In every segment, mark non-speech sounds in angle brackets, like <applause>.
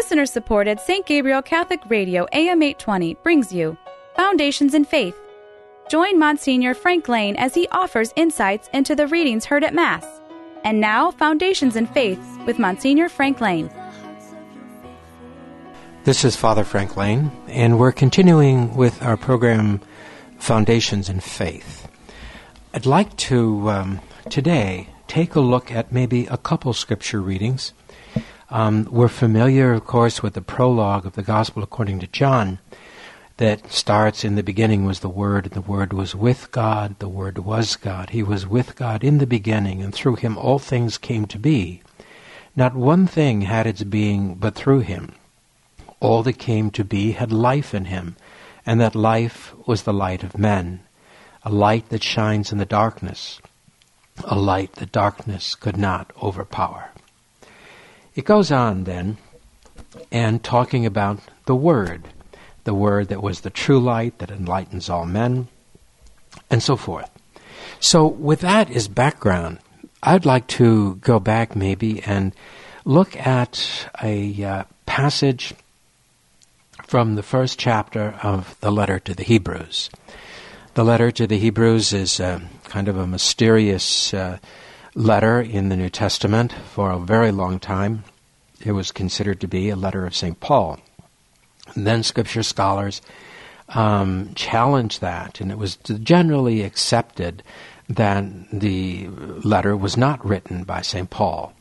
Listener supported St. Gabriel Catholic Radio AM 820 brings you Foundations in Faith. Join Monsignor Frank Lane as he offers insights into the readings heard at Mass. And now, Foundations in Faith with Monsignor Frank Lane. This is Father Frank Lane, and we're continuing with our program Foundations in Faith. I'd like to um, today take a look at maybe a couple scripture readings um, we're familiar, of course, with the prologue of the Gospel according to John that starts in the beginning was the Word, and the Word was with God, the Word was God. He was with God in the beginning, and through him all things came to be. Not one thing had its being but through him. All that came to be had life in him, and that life was the light of men, a light that shines in the darkness, a light that darkness could not overpower. It goes on then, and talking about the Word, the Word that was the true light that enlightens all men, and so forth. So, with that as background, I'd like to go back maybe and look at a uh, passage from the first chapter of the letter to the Hebrews. The letter to the Hebrews is uh, kind of a mysterious uh, letter in the New Testament for a very long time. It was considered to be a letter of St. Paul. And then scripture scholars um, challenged that, and it was generally accepted that the letter was not written by St. Paul.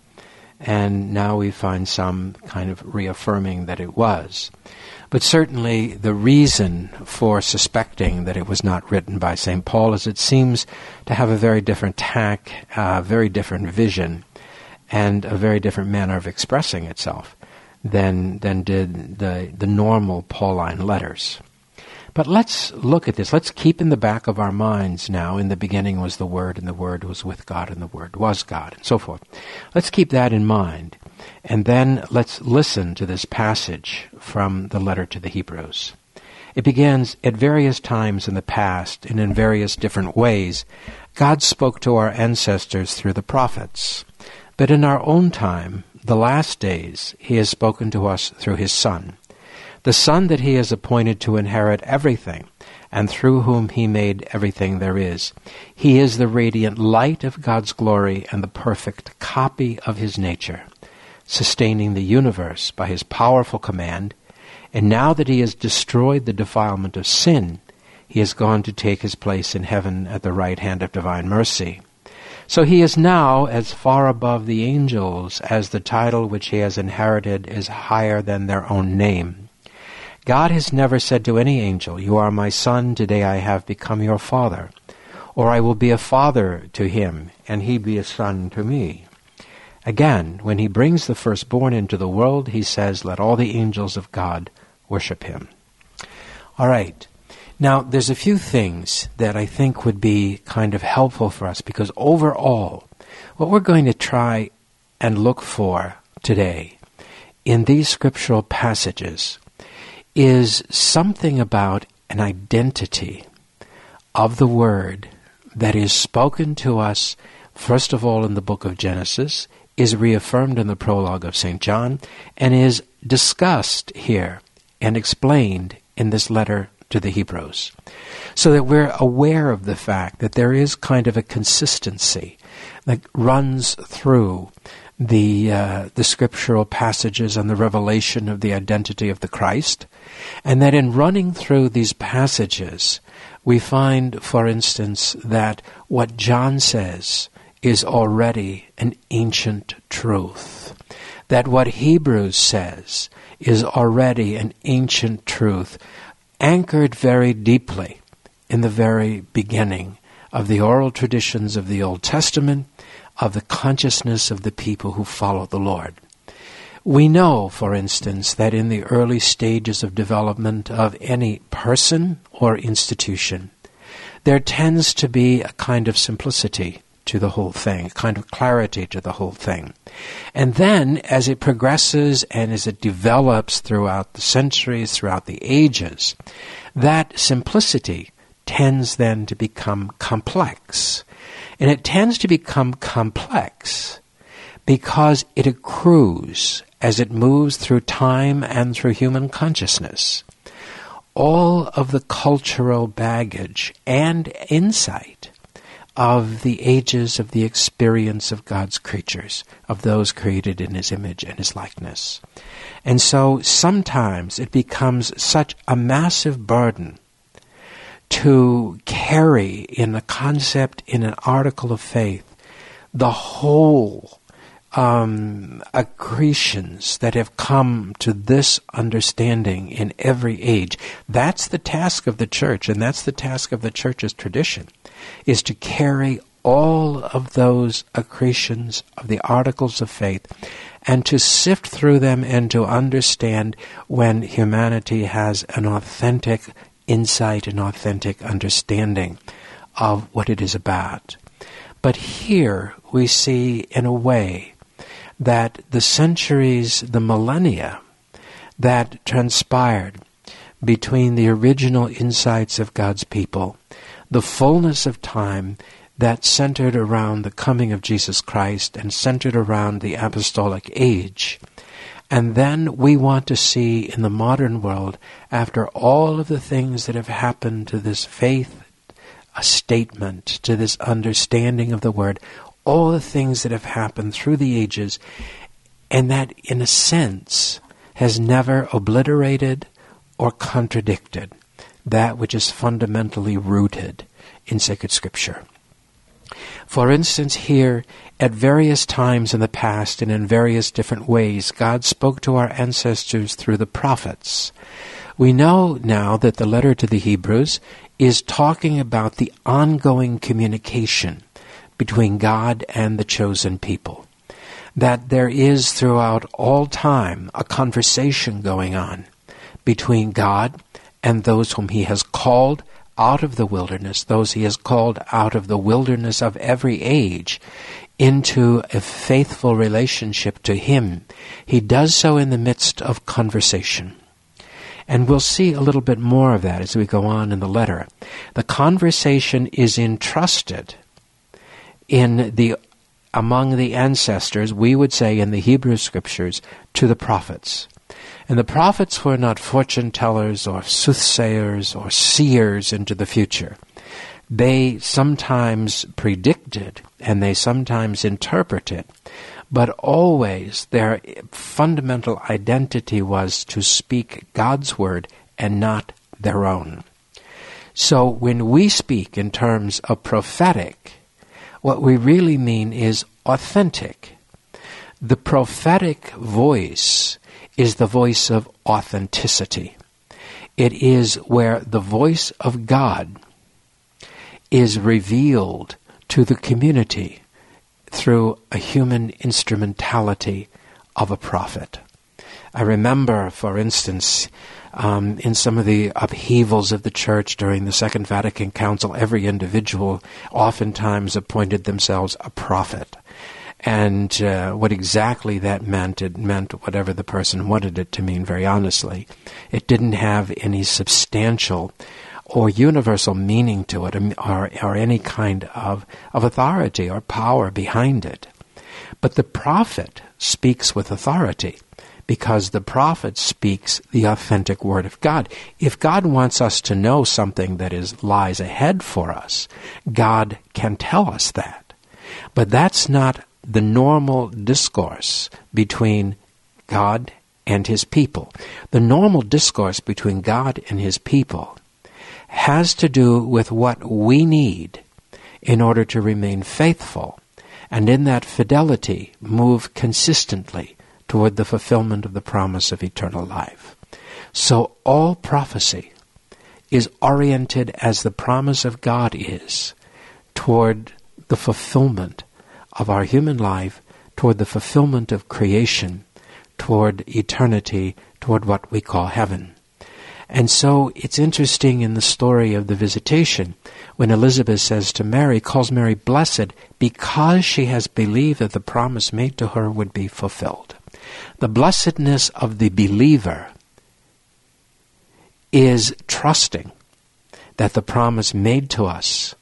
And now we find some kind of reaffirming that it was. But certainly the reason for suspecting that it was not written by St. Paul is it seems to have a very different tack, a uh, very different vision, and a very different manner of expressing itself than, than did the, the normal Pauline letters. But let's look at this. Let's keep in the back of our minds now, in the beginning was the Word, and the Word was with God, and the Word was God, and so forth. Let's keep that in mind. And then let's listen to this passage from the letter to the Hebrews. It begins at various times in the past and in various different ways. God spoke to our ancestors through the prophets. But in our own time, the last days, He has spoken to us through His Son, the Son that He has appointed to inherit everything, and through whom He made everything there is. He is the radiant light of God's glory and the perfect copy of His nature sustaining the universe by his powerful command, and now that he has destroyed the defilement of sin, he has gone to take his place in heaven at the right hand of divine mercy. So he is now as far above the angels as the title which he has inherited is higher than their own name. God has never said to any angel, You are my son, today I have become your father, or I will be a father to him, and he be a son to me. Again, when he brings the firstborn into the world, he says, Let all the angels of God worship him. All right. Now, there's a few things that I think would be kind of helpful for us because overall, what we're going to try and look for today in these scriptural passages is something about an identity of the Word that is spoken to us, first of all, in the book of Genesis, is reaffirmed in the prologue of St. John and is discussed here and explained in this letter to the Hebrews. So that we're aware of the fact that there is kind of a consistency that runs through the uh, the scriptural passages and the revelation of the identity of the Christ, and that in running through these passages, we find, for instance, that what John says is already an ancient truth. That what Hebrews says is already an ancient truth, anchored very deeply in the very beginning of the oral traditions of the Old Testament, of the consciousness of the people who follow the Lord. We know, for instance, that in the early stages of development of any person or institution, there tends to be a kind of simplicity to the whole thing, a kind of clarity to the whole thing. And then, as it progresses and as it develops throughout the centuries, throughout the ages, that simplicity tends then to become complex. And it tends to become complex because it accrues as it moves through time and through human consciousness, all of the cultural baggage and insight of the ages of the experience of God's creatures, of those created in His image and His likeness. And so sometimes it becomes such a massive burden to carry in a concept, in an article of faith, the whole um, accretions that have come to this understanding in every age. That's the task of the church, and that's the task of the church's tradition, is to carry all of those accretions of the articles of faith and to sift through them and to understand when humanity has an authentic insight and authentic understanding of what it is about. But here we see, in a way, that the centuries, the millennia that transpired between the original insights of God's people, the fullness of time that centered around the coming of Jesus Christ and centered around the apostolic age. And then we want to see in the modern world, after all of the things that have happened to this faith a statement, to this understanding of the Word, all the things that have happened through the ages, and that, in a sense, has never obliterated or contradicted that which is fundamentally rooted in sacred scripture. For instance, here, at various times in the past and in various different ways, God spoke to our ancestors through the prophets. We know now that the letter to the Hebrews is talking about the ongoing communication between God and the chosen people. That there is throughout all time a conversation going on between God and those whom He has called out of the wilderness, those He has called out of the wilderness of every age into a faithful relationship to Him. He does so in the midst of conversation. And we'll see a little bit more of that as we go on in the letter. The conversation is entrusted in the among the ancestors, we would say in the Hebrew scriptures, to the prophets. And the prophets were not fortune tellers or soothsayers or seers into the future. They sometimes predicted and they sometimes interpreted, but always their fundamental identity was to speak God's word and not their own. So when we speak in terms of prophetic, what we really mean is authentic. The prophetic voice is the voice of authenticity. It is where the voice of God is revealed to the community through a human instrumentality of a prophet. I remember, for instance, um, in some of the upheavals of the church during the Second Vatican Council, every individual oftentimes appointed themselves a prophet. And uh, what exactly that meant, it meant whatever the person wanted it to mean, very honestly. It didn't have any substantial or universal meaning to it or, or any kind of, of authority or power behind it. But the prophet speaks with authority because the prophet speaks the authentic word of God. If God wants us to know something that is lies ahead for us, God can tell us that. But that's not the normal discourse between God and his people. The normal discourse between God and his people has to do with what we need in order to remain faithful and in that fidelity move consistently toward the fulfillment of the promise of eternal life. So all prophecy is oriented as the promise of God is toward the fulfillment of our human life, toward the fulfillment of creation, toward eternity, toward what we call heaven. And so it's interesting in the story of the visitation when Elizabeth says to Mary, calls Mary blessed because she has believed that the promise made to her would be fulfilled. The blessedness of the believer is trusting that the promise made to us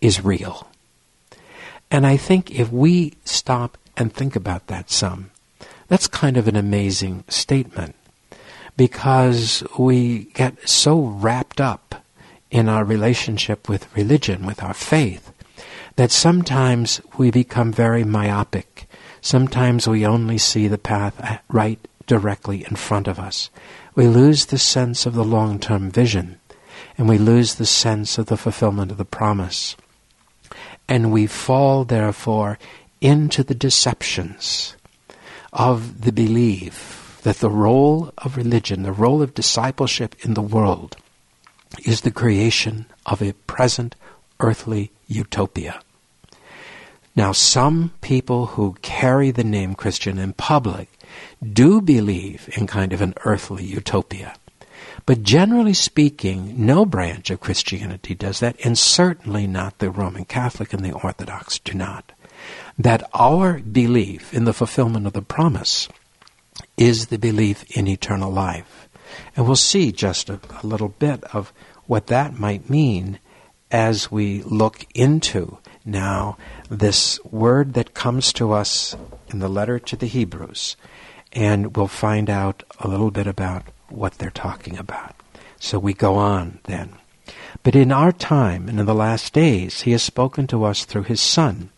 is real. And I think if we stop and think about that some, That's kind of an amazing statement because we get so wrapped up in our relationship with religion, with our faith, that sometimes we become very myopic. Sometimes we only see the path right directly in front of us. We lose the sense of the long term vision, and we lose the sense of the fulfillment of the promise. And we fall, therefore, into the deceptions of the belief that the role of religion, the role of discipleship in the world, is the creation of a present earthly utopia. Now, some people who carry the name Christian in public do believe in kind of an earthly utopia. But generally speaking, no branch of Christianity does that, and certainly not the Roman Catholic and the Orthodox do not. That our belief in the fulfillment of the promise is the belief in eternal life. And we'll see just a, a little bit of what that might mean as we look into now this word that comes to us in the letter to the Hebrews. And we'll find out a little bit about what they're talking about. So we go on then. But in our time and in the last days, he has spoken to us through his Son,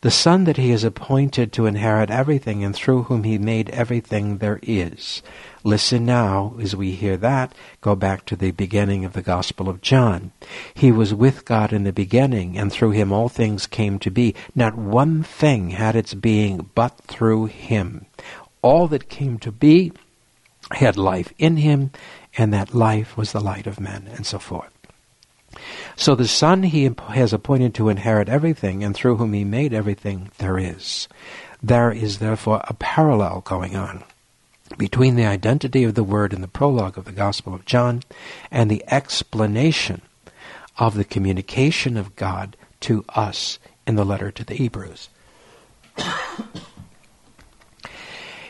the Son that he has appointed to inherit everything and through whom he made everything there is. Listen now, as we hear that, go back to the beginning of the Gospel of John. He was with God in the beginning, and through him all things came to be. Not one thing had its being but through him. All that came to be had life in him, and that life was the light of men, and so forth. So the Son he has appointed to inherit everything, and through whom he made everything there is. There is therefore a parallel going on between the identity of the Word in the prologue of the Gospel of John and the explanation of the communication of God to us in the letter to the Hebrews. <coughs>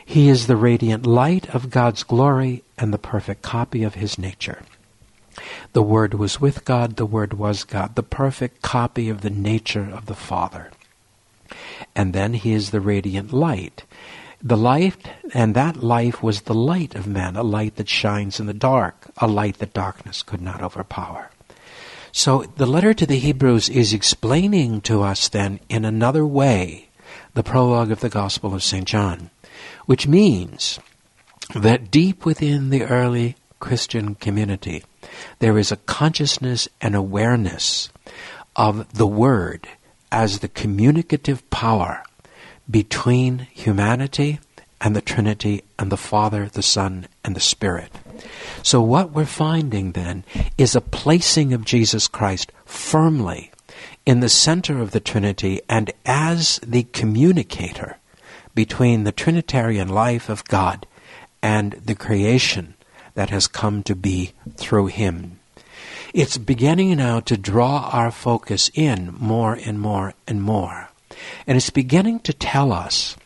He is the radiant light of God's glory and the perfect copy of his nature. The Word was with God, the Word was God, the perfect copy of the nature of the Father. And then he is the radiant light. The light, and that life was the light of men, a light that shines in the dark, a light that darkness could not overpower. So the letter to the Hebrews is explaining to us then in another way the prologue of the Gospel of St. John which means that deep within the early Christian community, there is a consciousness and awareness of the Word as the communicative power between humanity and the Trinity and the Father, the Son, and the Spirit. So what we're finding then is a placing of Jesus Christ firmly in the center of the Trinity and as the communicator between the Trinitarian life of God and the creation that has come to be through Him. It's beginning now to draw our focus in more and more and more. And it's beginning to tell us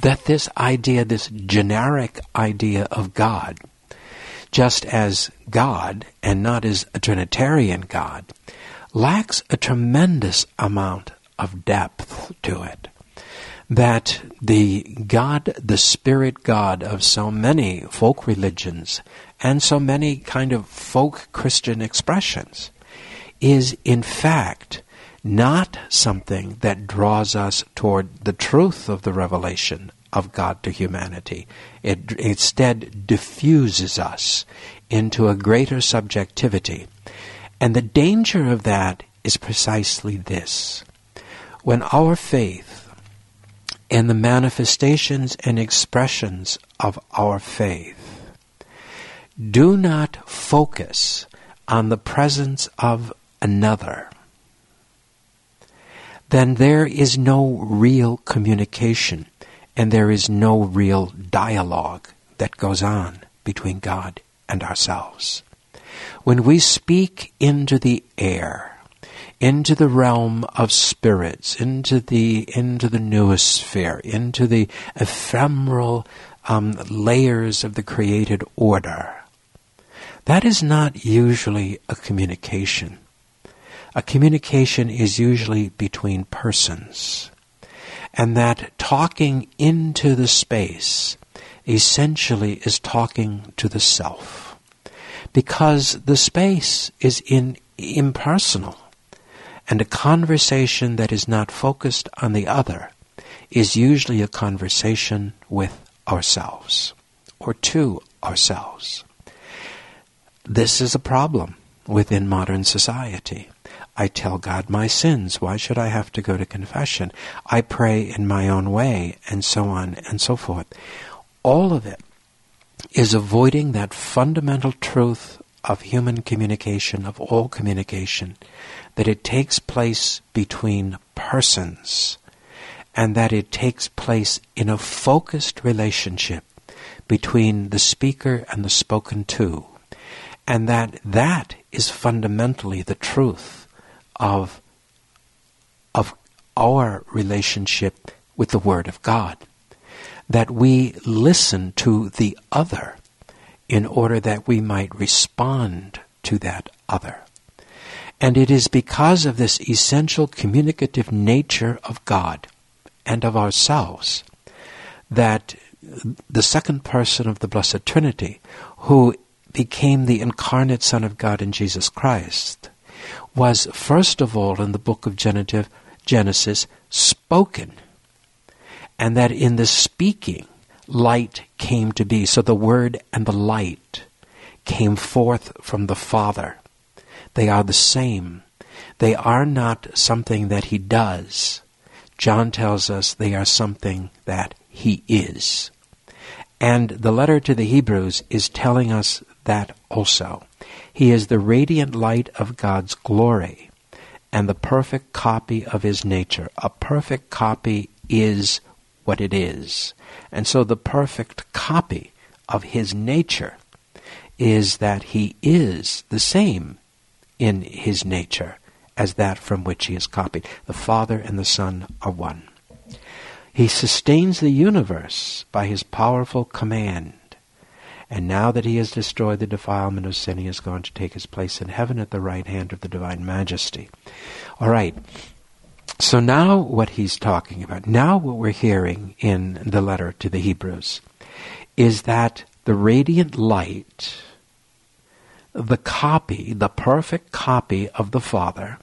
that this idea, this generic idea of God, just as God and not as a Trinitarian God, lacks a tremendous amount of depth to it that the God, the spirit God of so many folk religions and so many kind of folk Christian expressions is in fact not something that draws us toward the truth of the revelation of God to humanity. It instead diffuses us into a greater subjectivity. And the danger of that is precisely this. When our faith and the manifestations and expressions of our faith. Do not focus on the presence of another. Then there is no real communication and there is no real dialogue that goes on between God and ourselves. When we speak into the air, into the realm of spirits, into the into the noosphere, into the ephemeral um, layers of the created order. That is not usually a communication. A communication is usually between persons. And that talking into the space essentially is talking to the self. Because the space is in, impersonal. And a conversation that is not focused on the other is usually a conversation with ourselves or to ourselves. This is a problem within modern society. I tell God my sins. Why should I have to go to confession? I pray in my own way, and so on and so forth. All of it is avoiding that fundamental truth of human communication, of all communication, that it takes place between persons, and that it takes place in a focused relationship between the speaker and the spoken to, and that that is fundamentally the truth of, of our relationship with the Word of God. That we listen to the other in order that we might respond to that other. And it is because of this essential communicative nature of God and of ourselves that the second person of the Blessed Trinity, who became the incarnate Son of God in Jesus Christ, was first of all in the book of Genesis spoken, and that in the speaking light came to be. So the Word and the light came forth from the Father. They are the same. They are not something that He does. John tells us they are something that He is. And the letter to the Hebrews is telling us that also. He is the radiant light of God's glory and the perfect copy of his nature. A perfect copy is what it is. And so the perfect copy of his nature is that he is the same in his nature as that from which he is copied. The Father and the Son are one. He sustains the universe by his powerful command. And now that he has destroyed the defilement of sin, he is going to take his place in heaven at the right hand of the divine majesty. All right. So now what he's talking about, now what we're hearing in the letter to the Hebrews, is that the radiant light, the copy, the perfect copy of the Father,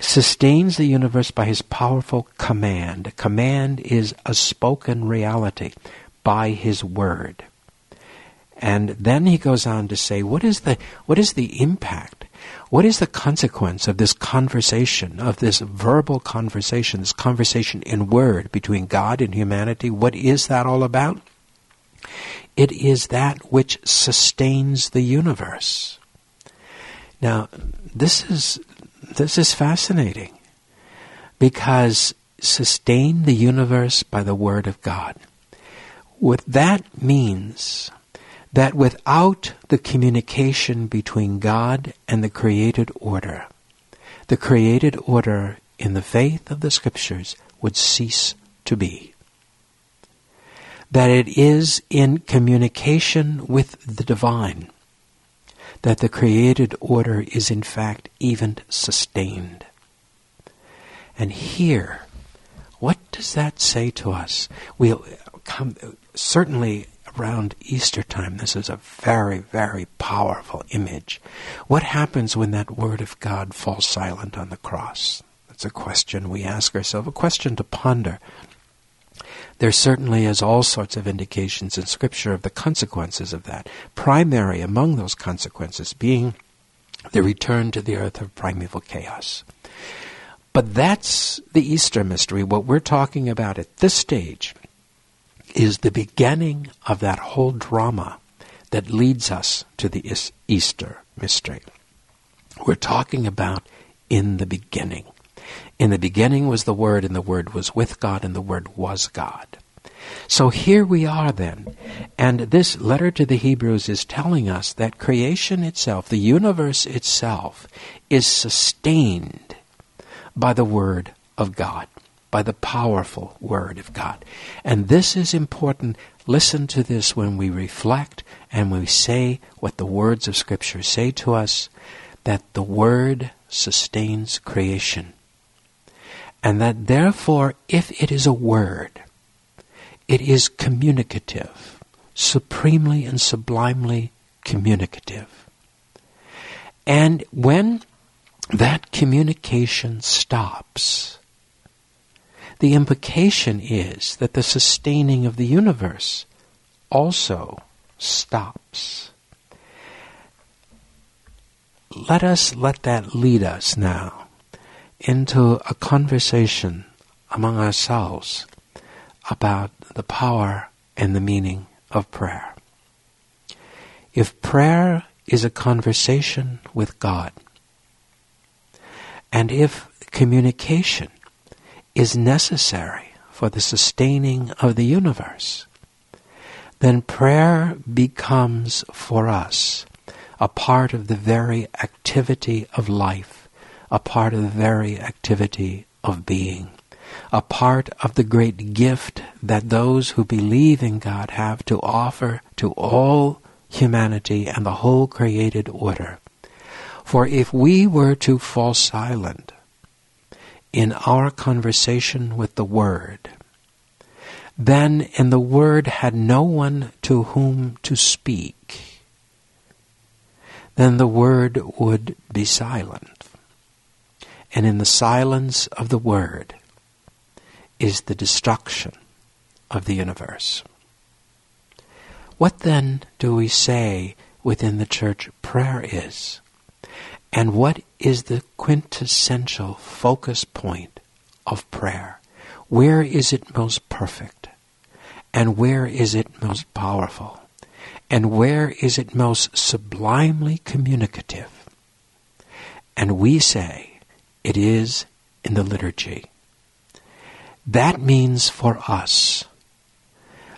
sustains the universe by his powerful command. Command is a spoken reality by his word. And then he goes on to say, what is the, what is the impact? What is the consequence of this conversation, of this verbal conversation, this conversation in word between God and humanity? What is that all about? It is that which sustains the universe. Now, this is, this is fascinating because sustain the universe by the Word of God. What that means that without the communication between God and the created order, the created order in the faith of the scriptures would cease to be. That it is in communication with the divine that the created order is in fact even sustained. And here, what does that say to us? We'll come, certainly around Easter time, this is a very, very powerful image. What happens when that Word of God falls silent on the cross? That's a question we ask ourselves, a question to ponder. There certainly is all sorts of indications in Scripture of the consequences of that. Primary among those consequences being the return to the earth of primeval chaos. But that's the Easter mystery. What we're talking about at this stage is the beginning of that whole drama that leads us to the Easter mystery. We're talking about in the beginning. In the beginning was the Word, and the Word was with God, and the Word was God. So here we are then, and this letter to the Hebrews is telling us that creation itself, the universe itself, is sustained by the Word of God by the powerful Word of God. And this is important. Listen to this when we reflect and we say what the words of Scripture say to us that the Word sustains creation. And that therefore, if it is a word, it is communicative, supremely and sublimely communicative. And when that communication stops, the implication is that the sustaining of the universe also stops. Let us let that lead us now into a conversation among ourselves about the power and the meaning of prayer. If prayer is a conversation with God, and if communication is necessary for the sustaining of the universe, then prayer becomes for us a part of the very activity of life, a part of the very activity of being, a part of the great gift that those who believe in God have to offer to all humanity and the whole created order. For if we were to fall silent in our conversation with the Word, then and the Word had no one to whom to speak, then the Word would be silent. And in the silence of the Word is the destruction of the universe. What then do we say within the church prayer is? And what is the quintessential focus point of prayer? Where is it most perfect? And where is it most powerful? And where is it most sublimely communicative? And we say it is in the liturgy. That means for us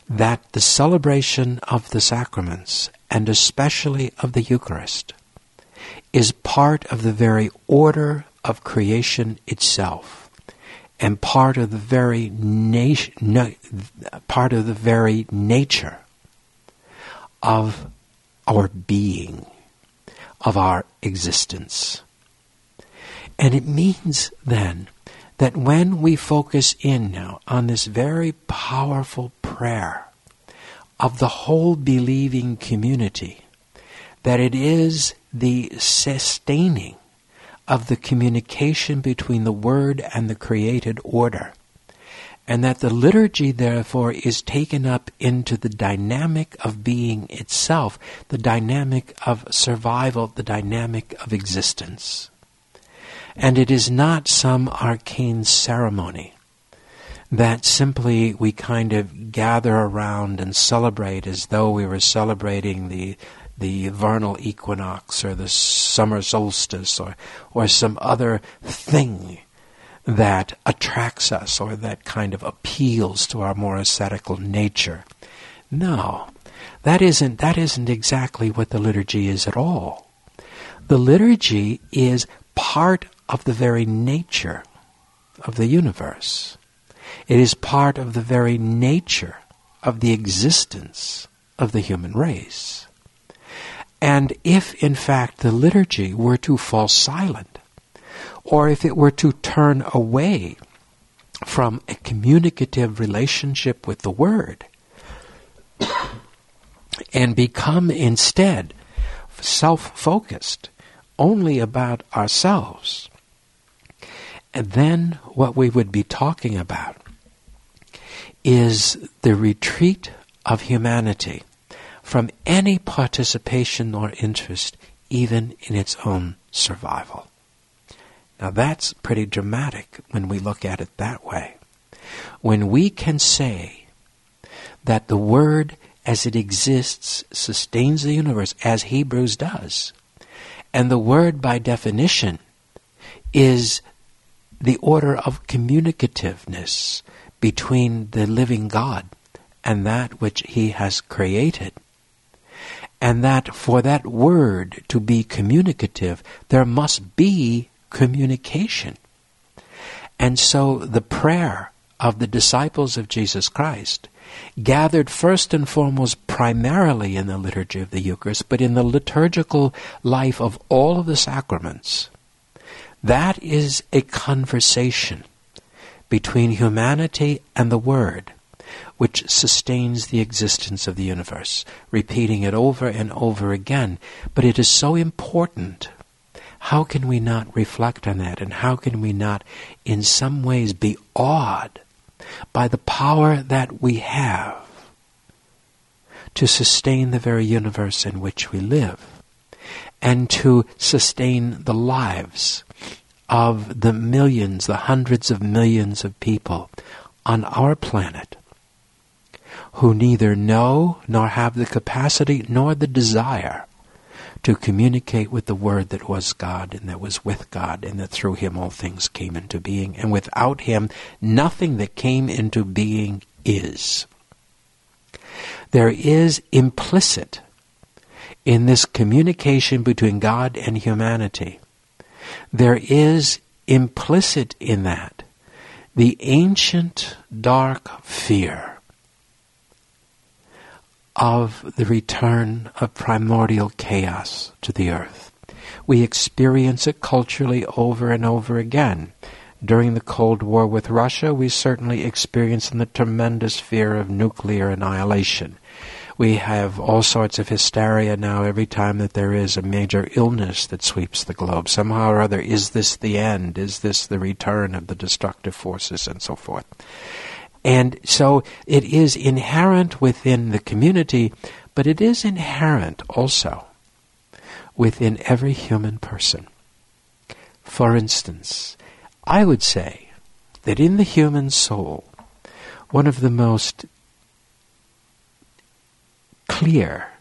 that the celebration of the sacraments, and especially of the Eucharist, is part of the very order of creation itself and part of the very nat- na- part of the very nature of our being of our existence. And it means then that when we focus in now on this very powerful prayer of the whole believing community that it is the sustaining of the communication between the Word and the created order. And that the liturgy, therefore, is taken up into the dynamic of being itself, the dynamic of survival, the dynamic of existence. And it is not some arcane ceremony that simply we kind of gather around and celebrate as though we were celebrating the the vernal equinox or the summer solstice or, or some other thing that attracts us or that kind of appeals to our more ascetical nature. No, that isn't, that isn't exactly what the liturgy is at all. The liturgy is part of the very nature of the universe. It is part of the very nature of the existence of the human race. And if, in fact, the liturgy were to fall silent, or if it were to turn away from a communicative relationship with the Word, and become instead self focused only about ourselves, and then what we would be talking about is the retreat of humanity from any participation or interest, even in its own survival. Now that's pretty dramatic when we look at it that way. When we can say that the Word as it exists sustains the universe, as Hebrews does, and the Word by definition is the order of communicativeness between the living God and that which He has created and that for that word to be communicative, there must be communication. And so the prayer of the disciples of Jesus Christ, gathered first and foremost primarily in the liturgy of the Eucharist, but in the liturgical life of all of the sacraments, that is a conversation between humanity and the Word, which sustains the existence of the universe, repeating it over and over again. But it is so important. How can we not reflect on that? And how can we not, in some ways, be awed by the power that we have to sustain the very universe in which we live and to sustain the lives of the millions, the hundreds of millions of people on our planet who neither know nor have the capacity nor the desire to communicate with the Word that was God and that was with God and that through Him all things came into being. And without Him, nothing that came into being is. There is implicit in this communication between God and humanity, there is implicit in that the ancient dark fear of the return of primordial chaos to the earth. We experience it culturally over and over again. During the Cold War with Russia, we certainly experienced the tremendous fear of nuclear annihilation. We have all sorts of hysteria now every time that there is a major illness that sweeps the globe. Somehow or other, is this the end? Is this the return of the destructive forces and so forth? And so it is inherent within the community, but it is inherent also within every human person. For instance, I would say that in the human soul, one of the most clear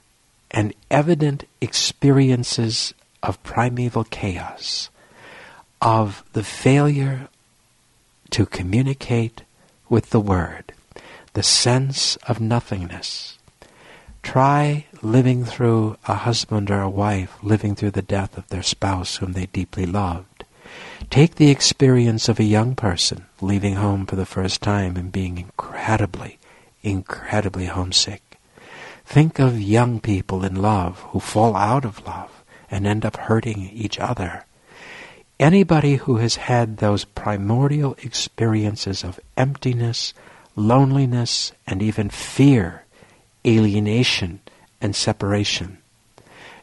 and evident experiences of primeval chaos, of the failure to communicate with the Word, the sense of nothingness. Try living through a husband or a wife living through the death of their spouse whom they deeply loved. Take the experience of a young person leaving home for the first time and being incredibly, incredibly homesick. Think of young people in love who fall out of love and end up hurting each other. Anybody who has had those primordial experiences of emptiness, loneliness, and even fear, alienation, and separation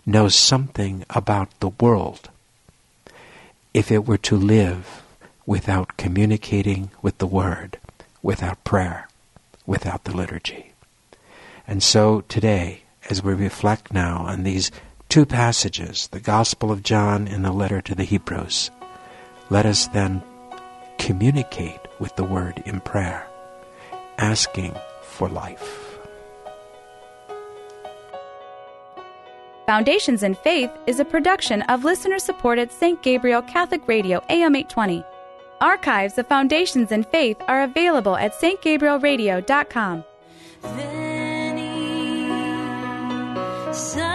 knows something about the world if it were to live without communicating with the Word, without prayer, without the liturgy. And so today, as we reflect now on these two passages, the Gospel of John and the letter to the Hebrews, let us then communicate with the Word in prayer, asking for life. Foundations in Faith is a production of listener supported St. Gabriel Catholic Radio AM 820. Archives of Foundations in Faith are available at stgabrielradio.com. Sancte